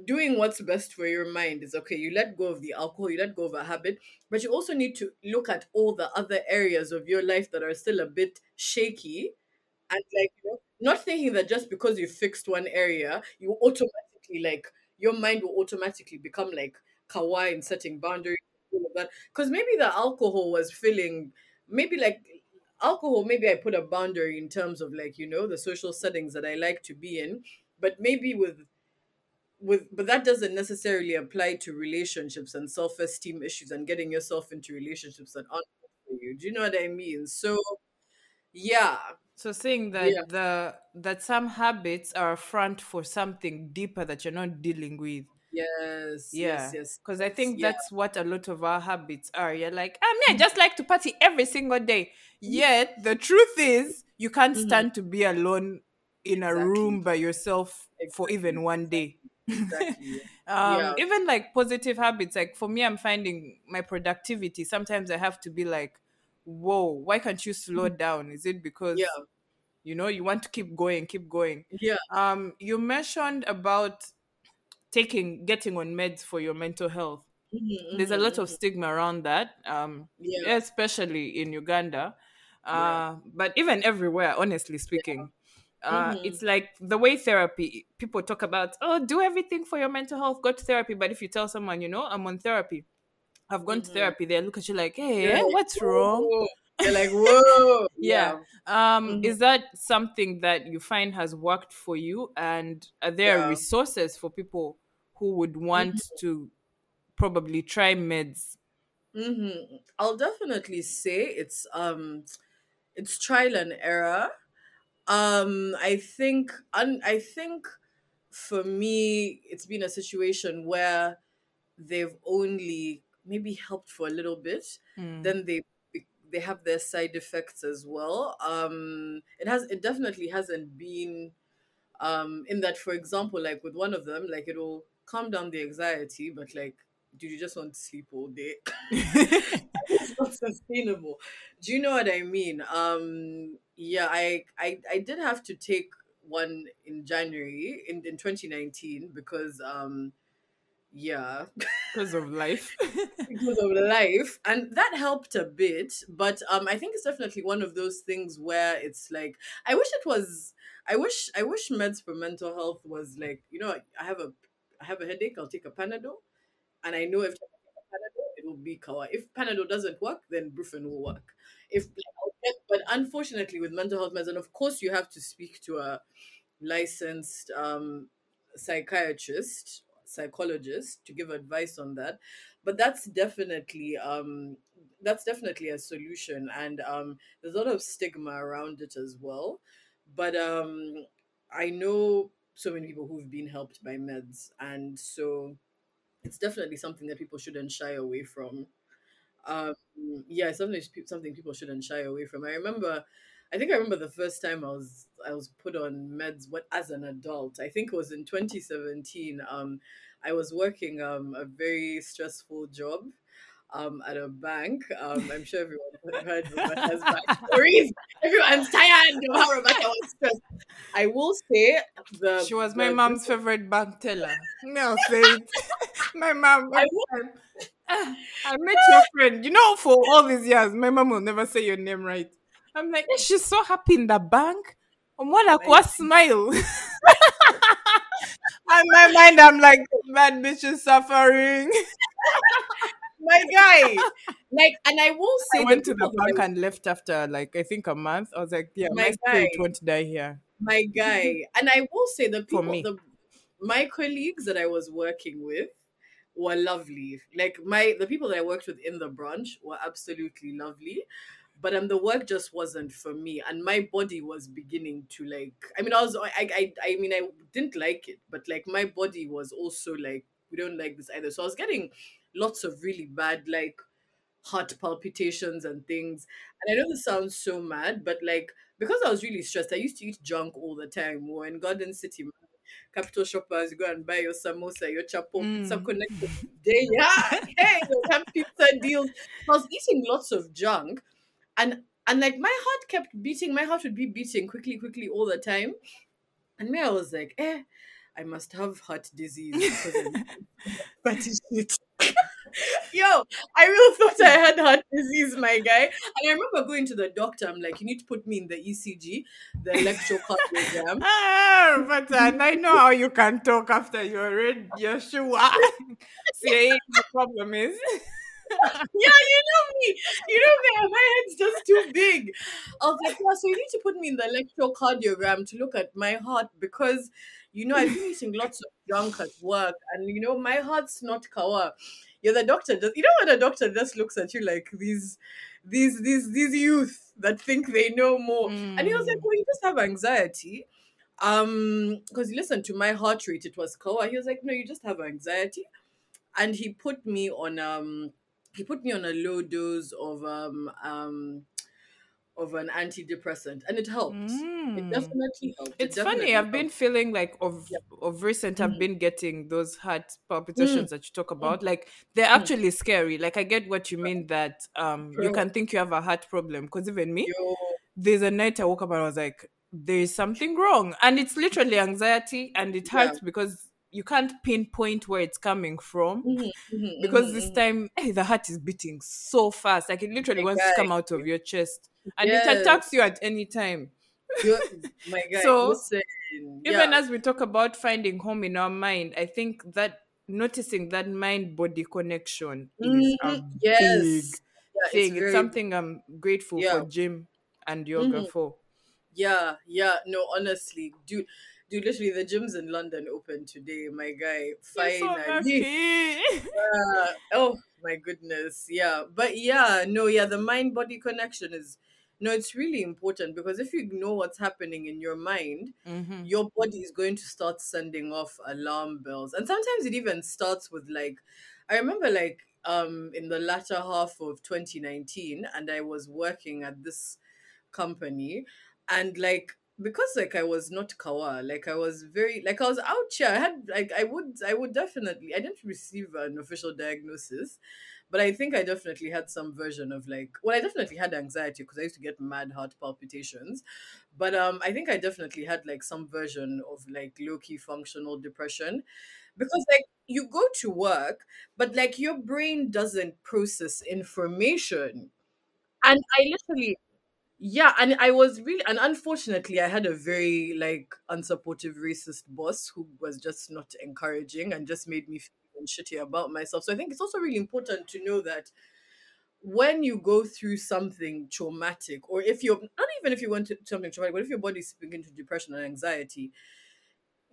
doing what's best for your mind is okay. You let go of the alcohol, you let go of a habit, but you also need to look at all the other areas of your life that are still a bit shaky and like you know not thinking that just because you fixed one area you automatically like your mind will automatically become like kawaii in setting boundaries because maybe the alcohol was feeling maybe like alcohol maybe i put a boundary in terms of like you know the social settings that i like to be in but maybe with with but that doesn't necessarily apply to relationships and self-esteem issues and getting yourself into relationships that aren't for you. Do you know what i mean? So yeah. So saying that yeah. the that some habits are a front for something deeper that you're not dealing with. Yes yes Yeah. yes Because I think yeah that's what a lot of our habits are. You're like, I mean, I just like to party every single day. Yet the truth is you can't Mhm. stand to be alone in a room by yourself for even one day. exactly um yeah even like positive habits like for me i'm finding my productivity sometimes i have to be like whoa why can't you slow down is it because yeah you know you want to keep going keep going yeah um you mentioned about taking getting on meds for your mental health. Mhm, there's a mhm, lot of mhm. stigma around that um yeah. especially in uganda yeah. uh but even everywhere honestly yeah. speaking. Uh Mhm. it's like the way therapy people talk about oh do everything for your mental health go to therapy. But if you tell someone you know i'm on therapy. I've gone to Mhm. therapy they look at you like hey what's wrong? Whoa. You're like, whoa. yeah Yeah. um Mhm. is that something that you find has worked for you and are there Yeah. resources for people who would want Mhm. to probably try meds Mm-hmm. I'll definitely say it's um it's trial and error. Um I think un- I think for me it's been a situation where they've only maybe helped for a little bit Mm. then they they have their side effects as well. Um it has it definitely hasn't been um in that for example like with one of them like it'll calm down the anxiety but like do you just want to sleep all day. It's not sustainable. Do you know what i mean? Um yeah i i, I did have to take one in january in, in 2019 because um yeah. Because of life. Because of life. And that helped a bit but um i think it's definitely one of those things where it's like i wish it was i wish i wish meds for mental health was like you know i have a i have a headache i'll take a panadol. And i know if I take a panadol it will be kawa. If panadol doesn't work then brufen will work. If but unfortunately with mental health meds and of course you have to speak to a licensed um psychiatrist psychologist to give advice on that. But that's definitely um that's definitely a solution. And um there's a lot of stigma around it as well. But um i know so many people who've been helped by meds. And so it's definitely something that people shouldn't shy away from. Um yeah something something people shouldn't shy away from. I remember i think i remember the first time i was i was put on meds what as an adult. I think it was in 2017 um i was working um a very stressful job um at a bank. Um i'm sure everyone has heard rebecca's backstories everyone's tired of how rebecca was stressed. I will say the she was my the mom's favorite bank teller. Me i'll say it my mom I every "Ah, I met your friend. You know, for all these years, my mom will never say your name right. I'm like, "Eh, she's so happy in the bank. I'm one Like- aqua smile. in my mind, I'm like, mad bitch is suffering. my guy. Like, and I will say, I went to the bank and left after like I think a month. I was like, yeah, my, My guy. won't die here. my guy. And I will say the people, the my colleagues that I was working with were lovely. Like my the people that I worked with in the branch were absolutely lovely. But um, the work just wasn't for me, and my body was beginning to like. I mean, I was, I, I, I mean, I didn't like it, but like my body was also like, we don't like this either. So I was getting lots of really bad like heart palpitations and things. And I know this sounds so mad, but like because I was really stressed, I used to eat junk all the time. Were in Garden City. Capital Shoppers, go and buy your samosa, your chapo, pizza Mm. connected day. Yeah, hey, have pizza deals. I was eating lots of junk, and and like my heart kept beating. My heart would be beating quickly, quickly all the time. And me, I was like, eh, I must have heart disease because I'm fatty shit. Yo, I really thought I had heart disease, my guy. And I remember going to the doctor. I'm like, you need to put me in the ECG, the electrocardiogram. Ah, but and I know how you can talk after you're read your sure. See, the problem is you know me. You know me. My head's just too big. I was like, yeah, so you need to put me in the electrocardiogram to look at my heart because, you know, I've been eating lots of junk at work and, you know, my heart's not kawa. Yeah, the doctor just, you know, when the doctor just looks at you like these, these, these, these youth that think they know more. And he was like, Mm. well, you just have anxiety. Um, because you listen to my heart rate, it was kawa. He was like, no, you just have anxiety. And he put me on, um, he put me on a low dose of um um of an antidepressant and it helped it Mm. definitely helped It It's funny. definitely I've been feeling like of Yeah. of recent. I've Mhm. been getting those heart Mm, palpitations that you talk about. Like they're mm. actually scary. Like I get what you mean that um you can think you have a heart problem because even me, yo, there's a night I woke up and I was like, there is something wrong, and it's literally anxiety, and it yeah. hurts because you can't pinpoint where it's coming from. Mhm, mhm, Because mhm, this mhm. time eh, the heart is beating so fast, like it literally My wants to come out of your chest, and it attacks you at any time. you my guy, So even yeah, as we talk about finding home in our mind, I think that noticing that mind body connection is a Mhm, big yeah, it's thing. It's very, something I'm grateful yeah, for gym and yoga mhm, for. yeah, yeah. No, honestly, dude, dude, literally, the gyms in London opened today. My guy, You're so finally. Oh my goodness. Yeah. But yeah, no, yeah, the mind body connection is no, it's really important because if you ignore what's happening in your mind, hmm your body is going to start sending off alarm bells. And sometimes it even starts with like I remember like um in the latter half of 2019 and I was working at this company and like because like I was not kawa, like I was very like I was out here. I had like I would I would definitely I didn't receive an official diagnosis, but I think I definitely had some version of like well I definitely had anxiety because I used to get mad heart palpitations. But um I think I definitely had like some version of like low key functional depression because like you go to work but like your brain doesn't process information and I literally yeah, and I was really, and unfortunately, I had a very like unsupportive racist boss who was just not encouraging and just made me feel shitty about myself. So I think it's also really important to know that when you go through something traumatic, or if you're not even if you went to something traumatic, but if your body's speaking to depression and anxiety,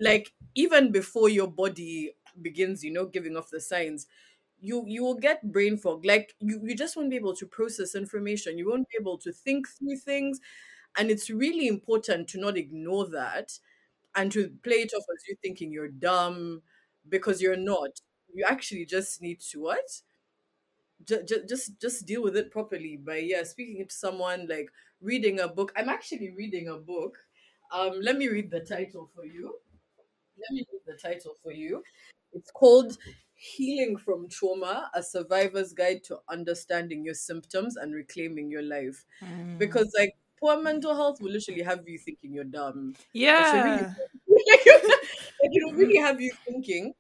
like even before your body begins, you know, giving off the signs, you you will get brain fog. Like you, you just won't be able to process information. You won't be able to think through things. And it's really important to not ignore that and to play it off as you thinking you're dumb because you're not. You actually just need to what? Just, just just deal with it properly by yeah speaking to someone like reading a book i'm actually reading a book um let me read the title for you let me read the title for you. It's called Healing from Trauma A Survivor's Guide to Understanding Your Symptoms and Reclaiming Your Life. Mm. Because, like, poor mental health will literally have you thinking you're dumb. She really, Yeah. like, it will really have you thinking.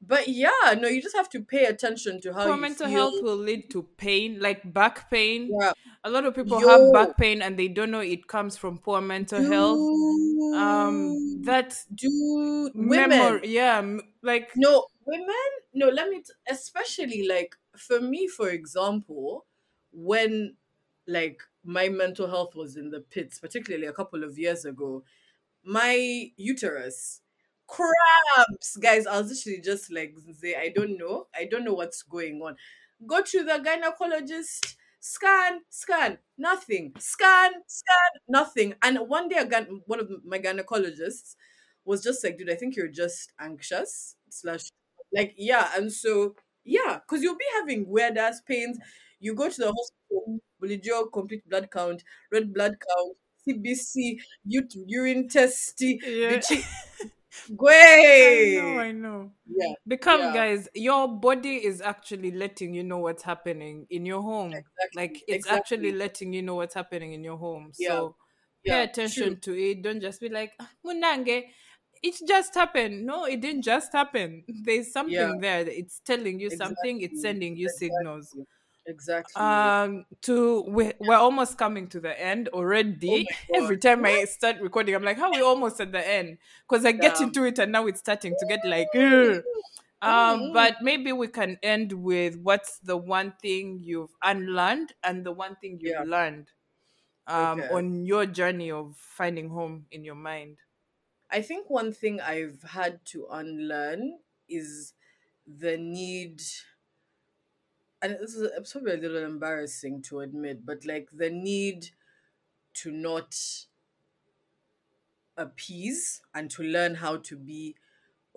But yeah, no, you just have to pay attention to how Poor mental feel. health will lead to pain, like back pain. Yeah. A lot of people Yo. have back pain and they don't know it comes from poor mental health. Um, that do women. memory, yeah, like No, women. No, let me. T- especially like for me, for example, when like my mental health was in the pits, particularly a couple of years ago, my uterus cramps, guys. I was literally just like, say, I don't know, I don't know what's going on. Go to the gynecologist. Scan, scan, nothing. Scan, scan, nothing. And one day, a gyn- one of my gynecologists was just like, dude, I think you're just anxious. Slash, like, yeah. And so, yeah, because you'll be having weird ass pains. You go to the hospital, you complete blood count, red blood count, CBC, urine test, yeah. bitchy. I know, I know. Yeah, Become yeah. guys, your body is actually letting you know what's happening in your home. exactly. Like it's actually letting you know what's happening in your home. Yeah, So pay attention true. to it. Don't just be like, "Ah, Munange, it just happened. No, it didn't just happen. There's something Yeah, there. It's telling you something. It's sending you signals. Exactly. Um, to we we're almost coming to the end oh already. my Every time I start recording, I'm like, how we almost at the end? Because I get into it and now it's starting to get like, "Ugh." um, but maybe we can end with what's the one thing you've unlearned and the one thing you've Yeah. learned um Okay. on your journey of finding home in your mind. I think one thing I've had to unlearn is the need, and this is it's probably a little embarrassing to admit, but like the need to not appease and to learn how to be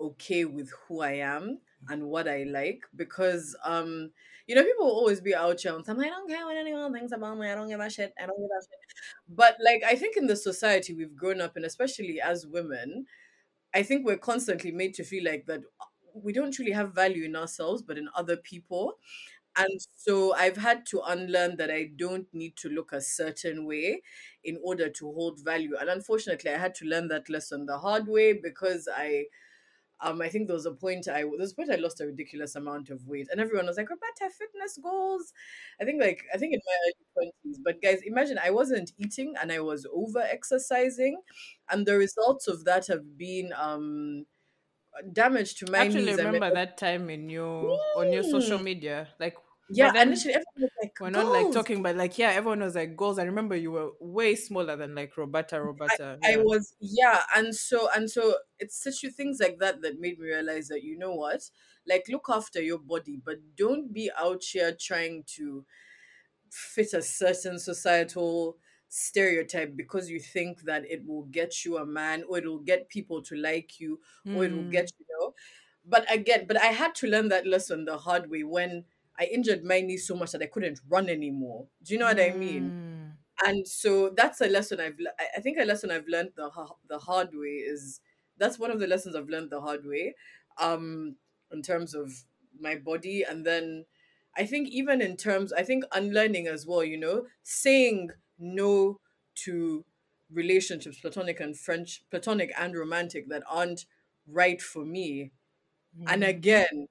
okay with who I am and what I like because um you know people will always be out here and I'm like I don't care what anyone thinks about me. I don't give a shit. I don't give a shit. But like I think in the society we've grown up in especially as women I think we're constantly made to feel like that we don't truly have value in ourselves but in other people and so I've had to unlearn that I don't need to look a certain way in order to hold value. And unfortunately, I had to learn that lesson the hard way because I um I think there was a point I there was a point I lost a ridiculous amount of weight and everyone was like, Roberta, fitness goals. I think like I think in my early twenties. But guys, imagine I wasn't eating and I was over exercising and the results of that have been um damage to my Actually, knees. I mean, remember that time in your on your social Mm. media, like yeah, and then literally everyone was like, we're not like talking, but like yeah, everyone was like goals. I remember you were way smaller than like Roberta, Roberta. I Yeah. was yeah and so and so it's such things like that that made me realize that you know what like look after your body but don't be out here trying to fit a certain societal stereotype because you think that it will get you a man or it will get people to like you or it will Mm. get you know but again but i had to learn that lesson the hard way when i injured my knee so much that i couldn't run anymore do you know what i mean Mm. and so that's a lesson I've I think a lesson I've learned the the hard way is that's one of the lessons I've learned the hard way um in terms of my body and then I think even in terms I think unlearning as well you know saying no to relationships platonic and French platonic and romantic that aren't right for me and Mm. again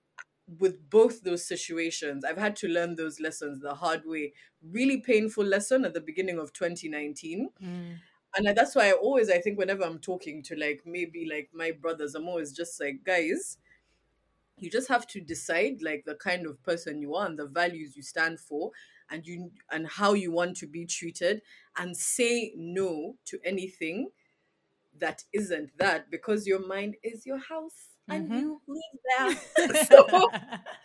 with both those situations i've had to learn those lessons the hard way. Really painful lesson at the beginning of 2019 Mm. and that's why i always i think whenever i'm talking to like maybe like my brothers i'm always just like guys you just have to decide like the kind of person you are and the values you stand for and you and how you want to be treated and say no to anything that isn't that because your mind is your house and Mhm. you live there so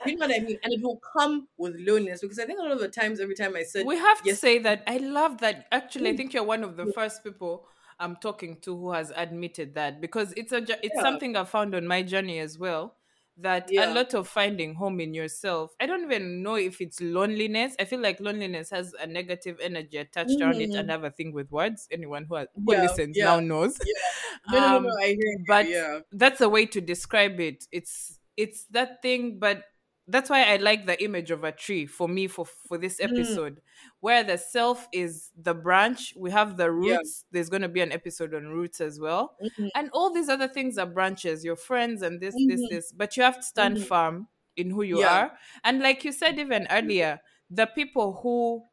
you know what I mean? And it will come with loneliness because I think a lot of the times, every time I said, we have to yes, say that I love that. Actually, I Mm. think you're one of the first people I'm talking to who has admitted that because it's a it's yeah, something I found on my journey as well. That a lot of finding home in yourself. I don't even know if it's loneliness. I feel like loneliness has a negative energy attached around it, and mm, I have a thing with words. Anyone who has, who yeah, listens yeah, now knows. yeah. No, no, no, no, Um, I hear you. but Yeah, that's a way to describe it. It's it's that thing, but that's why I like the image of a tree for me for for this Mm. episode, where the self is the branch. We have the Yeah. roots. There's going to be an episode on roots as well, Mhm. and all these other things are branches. Your friends and this, this, Mhm. this. But you have to stand Mhm. firm in who you Yeah. are, and like you said even earlier, the people who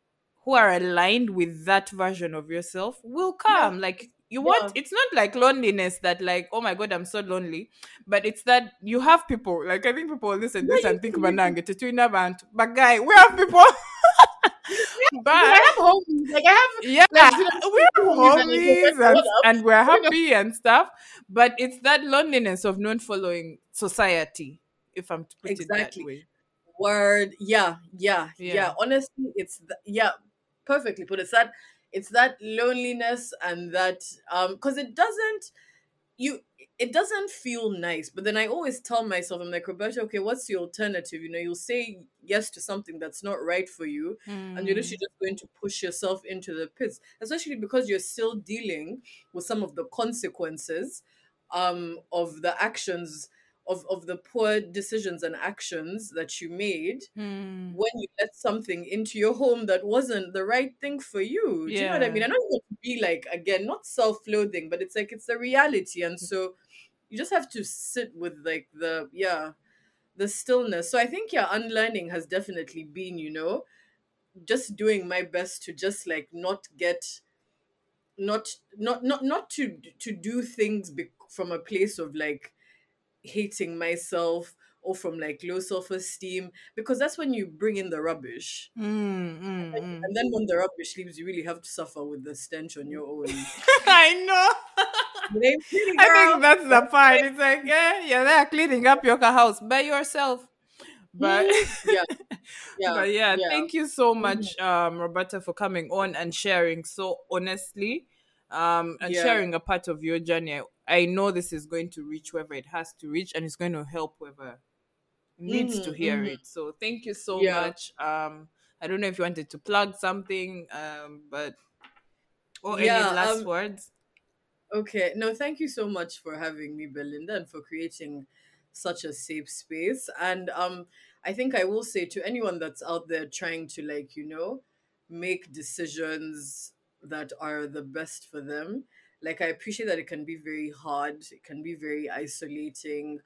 who are aligned with that version of yourself will come. Like you want Yeah. it's not like loneliness that like oh my god i'm so lonely but it's that you have people like i think people listen to this and think you- banange tetwina bantu but guy we have people but I have homies. Like I have yeah like, we have homies and you homies go, and, and we're happy and stuff but it's that loneliness of not following society if i'm to put it that way word yeah yeah Yeah. yeah, honestly it's th- yeah perfectly put it's that it's that loneliness and that um because it doesn't you it doesn't feel nice but then i always tell myself i'm like roberta okay what's the alternative? You know you'll say yes to something that's not right for you and you're literally just going to push yourself into the pits especially because you're still dealing with some of the consequences um of the actions of, of the poor decisions and actions that you made Mm. when you let something into your home that wasn't the right thing for you. Do you know what I mean? I don't want to be like again, not self-loathing, but it's like it's the reality. And so you just have to sit with like the yeah, the stillness. So I think yeah, unlearning has definitely been, you know, just doing my best to just like not get not not not not to to do things be- from a place of like hating myself or from like low self-esteem because that's when you bring in the rubbish Mm, mm, mm. and then when the rubbish leaves you really have to suffer with the stench on your own i know I think that's the part. It's like, yeah, you're there cleaning up your house by yourself. But yeah yeah but yeah, yeah. thank you so much, um, Roberta, for coming on and sharing so honestly, um, and Yeah. sharing a part of your journey. I know this is going to reach wherever it has to reach, and it's going to help whoever needs to Mhm, hear mhm. it. So thank you so Yeah. much. Um, I don't know if you wanted to plug something, um, but or Yeah, any last um, words. Okay. No, thank you so much for having me, Belinda, and for creating such a safe space. And um I think I will say to anyone that's out there trying to like, you know, make decisions that are the best for them. Like I appreciate that it can be very hard, it can be very isolating.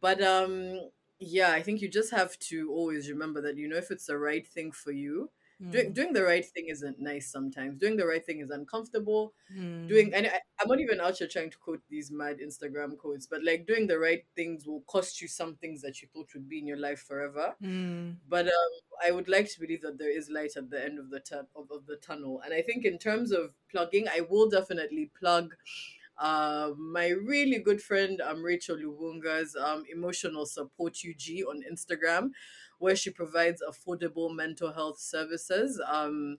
But um yeah, I think you just have to always remember that you know if it's the right thing for you. Doing, Mm, doing the right thing isn't nice sometimes. Doing the right thing is uncomfortable. Mm, doing and I, i'm not even out here trying to quote these mad instagram quotes but like doing the right things will cost you some things that you thought would be in your life forever. Mm. but um i would like to believe that there is light at the end of the tu- of, of the tunnel. And i think in terms of plugging i will definitely plug uh, my really good friend um Rachel Lubunga's um emotional support UG on Instagram, where she provides affordable mental health services. Um,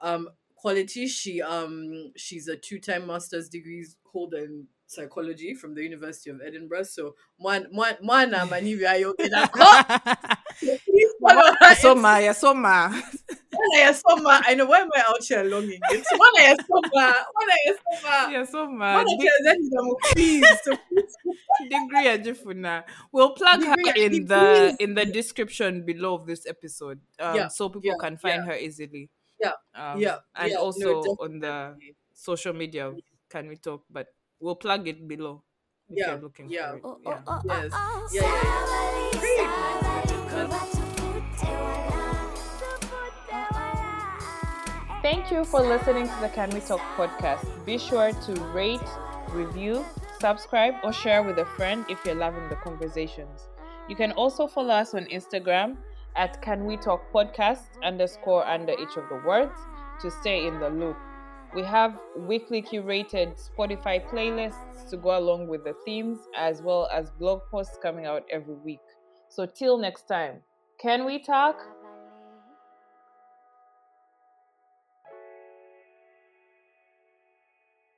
um quality she um she's a two-time master's degrees holder in psychology from the university of edinburgh so one one one um, please follow her Soma, yeah, Soma. One eye summer. I know why am I out here longing it? One eye summer. One eye summer. Yeah, Soma. One eye then you please. So please. Degree Ajifuna. We'll plug her Degree in Aji, the please. in the description below of this episode, um, Yeah, so people yeah, can find her easily. Yeah, um, yeah, and yeah, no, also on the definitely. social media. Can we talk? But we'll plug it below if Yeah, you're looking yeah. for it. Oh, Yeah. oh, oh, Yes. oh, Yeah, yeah, Thank you for listening to the Can We Talk podcast. Be sure to rate, review, subscribe, or share with a friend if you're loving the conversations. You can also follow us on Instagram at Can We Talk Podcast underscore under each of the words to stay in the loop. We have weekly curated Spotify playlists to go along with the themes, as well as blog posts coming out every week. So, till next time, can we talk?